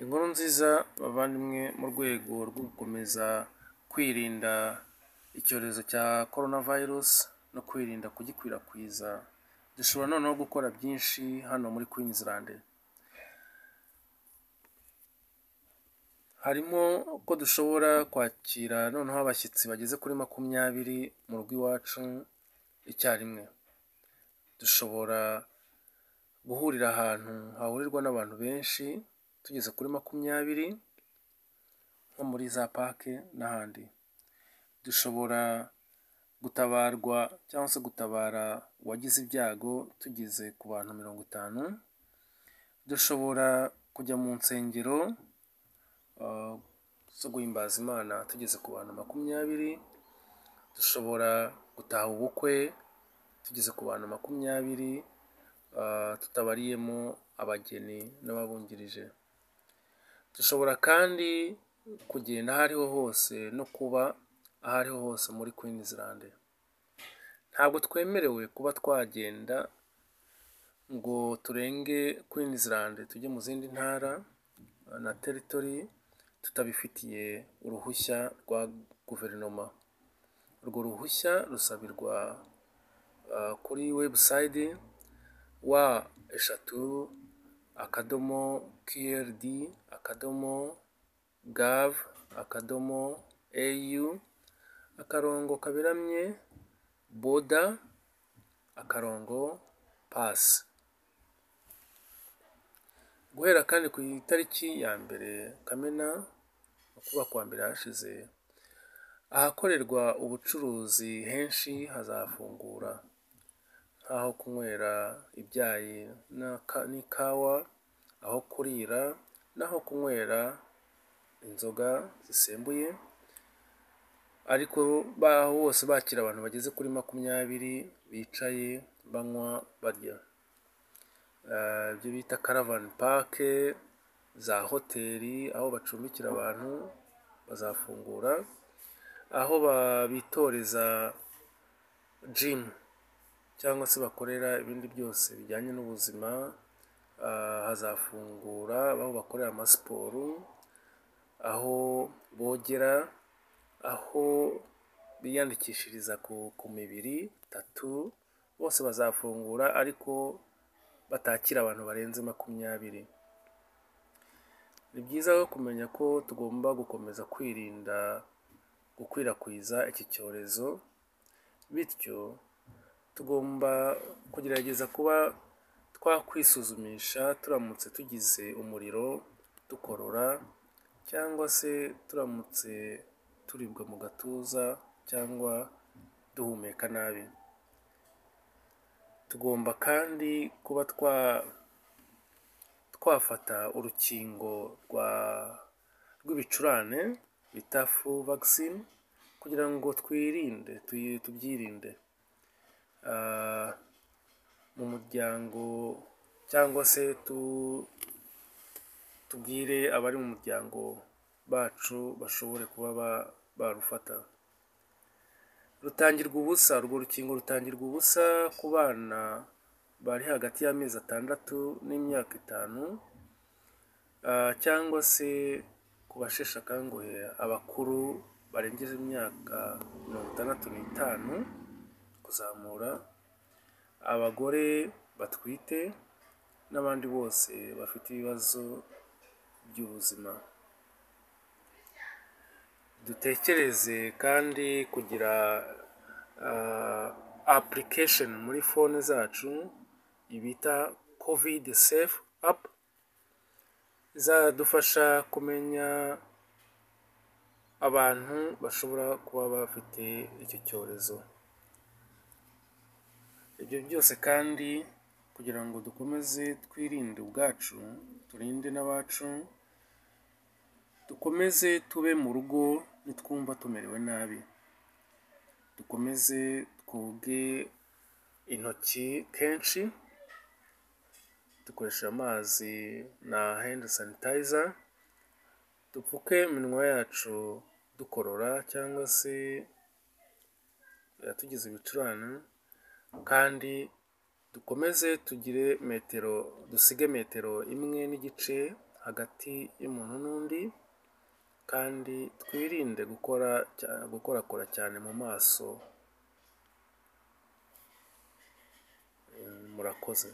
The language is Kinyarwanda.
Inkuru nziza bavandimwe mu rwego rwo gukomeza kwirinda icyorezo cya korona virusi no kwirinda kugikwirakwiza, dushobora noneho gukora byinshi hano muri Queensland. Harimo ko dushobora kwakira noneho abashyitsi bageze kuri makumyabiri mu rugo iwacu icyarimwe. Dushobora guhurira ahantu hahurirwa n'abantu benshi tugeze kuri makumyabiri nko muri za pake n'ahandi. Dushobora gutabarwa cyangwa se gutabara uwagize ibyago tugeze ku bantu mirongo itanu. Dushobora kujya mu nsengero zo guhimbaza Imana tugeze ku bantu makumyabiri. Dushobora gutaha ubukwe tugeze ku bantu makumyabiri tutabariyemo abageni n'ababungirije. Dushobora kandi kugenda aho ariho hose no kuba aho ariho hose muri Queensland. Ntabwo twemerewe kuba twagenda ngo turenge Queensland tujye mu zindi ntara na territory tutabifitiye uruhushya rwa guverinoma. Urwo ruhushya rusabirwa kuri website wa eshatu akadomo KRD akadomo gov akadomo au akarongo kaberamye border akarongo pass. Guhera kandi ku itariki ya mbere Kamena ni ukuvuga ku wa mbere hashize, ahakorerwa ubucuruzi henshi hazafungura nk'aho kunywera ibyayi n'ikawa, aho kurira n'aho kunywera inzoga zisembuye, ariko aho bose bakira abantu bageze kuri makumyabiri bicaye banywa barya. Ibyo bita karavani pake, za hoteli aho bacumbikira abantu bazafungura, aho bitoreza jimu cyangwa se bakorera ibindi byose bijyanye n'ubuzima hazafungura, aho bakorera amasiporo, aho bogera, aho biyandikishiriza ku mibiri tatu, bose bazafungura ariko batakira abantu barenze makumyabiri. Ni byiza rero kumenya ko tugomba gukomeza kwirinda gukwirakwiza iki cyorezo, bityo tugomba kugerageza kuba twakwisuzumisha turamutse tugize umuriro, dukorora cyangwa se turamutse turibwa mu gatuza cyangwa duhumeka nabi. Tugomba kandi kuba twafata urukingo rw'ibicurane bita flu vaccine kugira ngo twirinde tubyirinde. Mu muryango cyangwa se tubwire abari mu muryango bacu bashobore kuba barufata. Rutangirwa ubusa, urwo rukingo rutangirwa ubusa ku bana bari hagati y'amezi atandatu n'imyaka itanu cyangwa se ku basheshe akanguhe, abakuru barengeje imyaka mirongo itandatu n'itanu kuzamura, abagore batwite n'abandi bose bafite ibibazo by'ubuzima. Dutekereze kandi kugira application muri fone zacu bita kovide sefu apu, izadufasha kumenya abantu bashobora kuba bafite icyo cyorezo. Ibyo byose kandi kugira ngo dukomeze twirinde ubwacu, turinde n'abacu, dukomeze tube mu rugo nitwumva tumerewe nabi. Dukomeze twoge intoki kenshi, dukoresheje amazi na hendi sanitayiza, dupfuke iminwa yacu dukorora cyangwa se tugize ibicurane kandi dukomeze tugire metero, dusige metero imwe n'igice hagati y'umuntu n'undi kandi twirinde gukora gukorakora cyane mu maso. Murakoze.